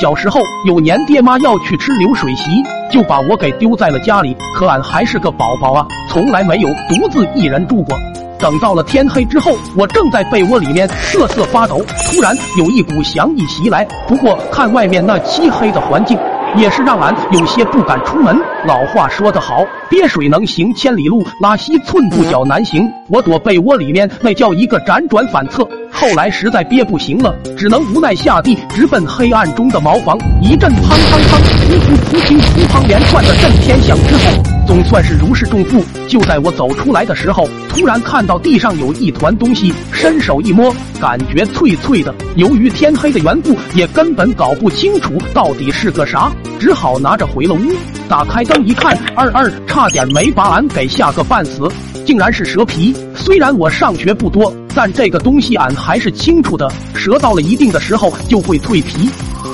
小时候有年爹妈要去吃流水席，就把我给丢在了家里。可俺还是个宝宝啊，从来没有独自一人住过。等到了天黑之后，我正在被窝里面瑟瑟发抖，突然有一股祥意袭来。不过看外面那漆黑的环境，也是让俺有些不敢出门。老话说得好，憋水能行千里路，拉稀寸步脚难行。我躲被窝里面，那叫一个辗转反侧。后来实在憋不行了，只能无奈下地，直奔黑暗中的茅房。一阵砰砰砰、噗噗噗、乒噗砰连串的震天响之后，总算是如释重负。就在我走出来的时候，突然看到地上有一团东西，伸手一摸，感觉脆脆的。由于天黑的缘故，也根本搞不清楚到底是个啥，只好拿着回了屋。打开灯一看，二二差点没把俺给吓个半死。竟然是蛇皮！虽然我上学不多，但这个东西俺还是清楚的。蛇到了一定的时候就会蜕皮，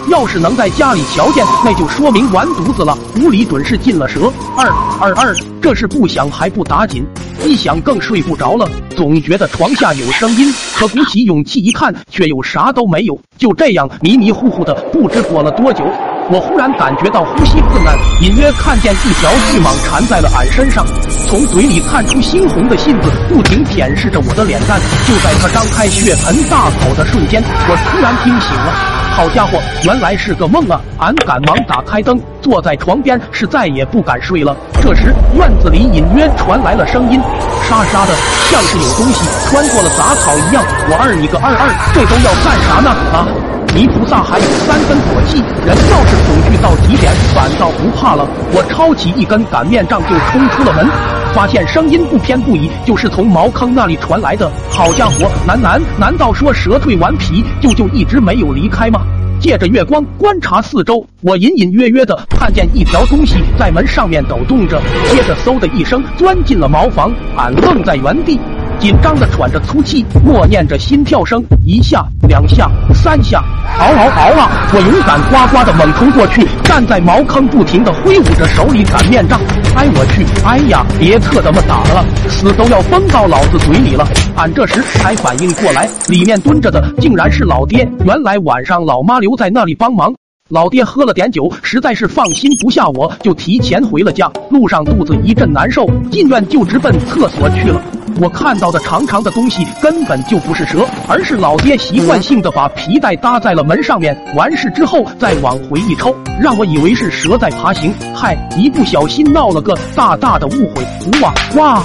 要是能在家里瞧见，那就说明完犊子了。屋里准是进了蛇。二二二，这是不想还不打紧，一想更睡不着了，总觉得床下有声音，可鼓起勇气一看，却又啥都没有。就这样迷迷糊糊的，不知过了多久。我忽然感觉到呼吸困难，隐约看见一条巨蟒缠在了俺身上，从嘴里探出猩红的信子，不停舔舐着我的脸蛋。就在他张开血盆大口的瞬间，我突然惊醒了。好家伙，原来是个梦啊！俺赶忙打开灯，坐在床边，是再也不敢睡了。这时，院子里隐约传来了声音，沙沙的，像是有东西穿过了杂草一样。我二你个二二，这都要干啥呢？啊！泥菩萨还有三分火气，人要是恐惧到极点，反倒不怕了。我抄起一根擀面杖就冲出了门，发现声音不偏不倚，就是从茅坑那里传来的。好家伙，楠楠，难道说蛇蜕完皮，就就一直没有离开吗？借着月光观察四周，我隐隐约约的看见一条东西在门上面抖动着，接着嗖的一声钻进了茅房。俺愣在原地。紧张的喘着粗气，默念着心跳声，一下、两下、三下，嗷嗷嗷啊！我勇敢呱呱的猛冲过去，站在茅坑，不停的挥舞着手里擀面杖。哎我去！哎呀，别特他妈打了，死都要崩到老子嘴里了！俺这时才反应过来，里面蹲着的竟然是老爹。原来晚上老妈留在那里帮忙，老爹喝了点酒，实在是放心不下我，就提前回了家。路上肚子一阵难受，进院就直奔厕所去了。我看到的长长的东西根本就不是蛇，而是老爹习惯性的把皮带搭在了门上面，完事之后再往回一抽，让我以为是蛇在爬行。嗨，一不小心闹了个大大的误会。哇哇！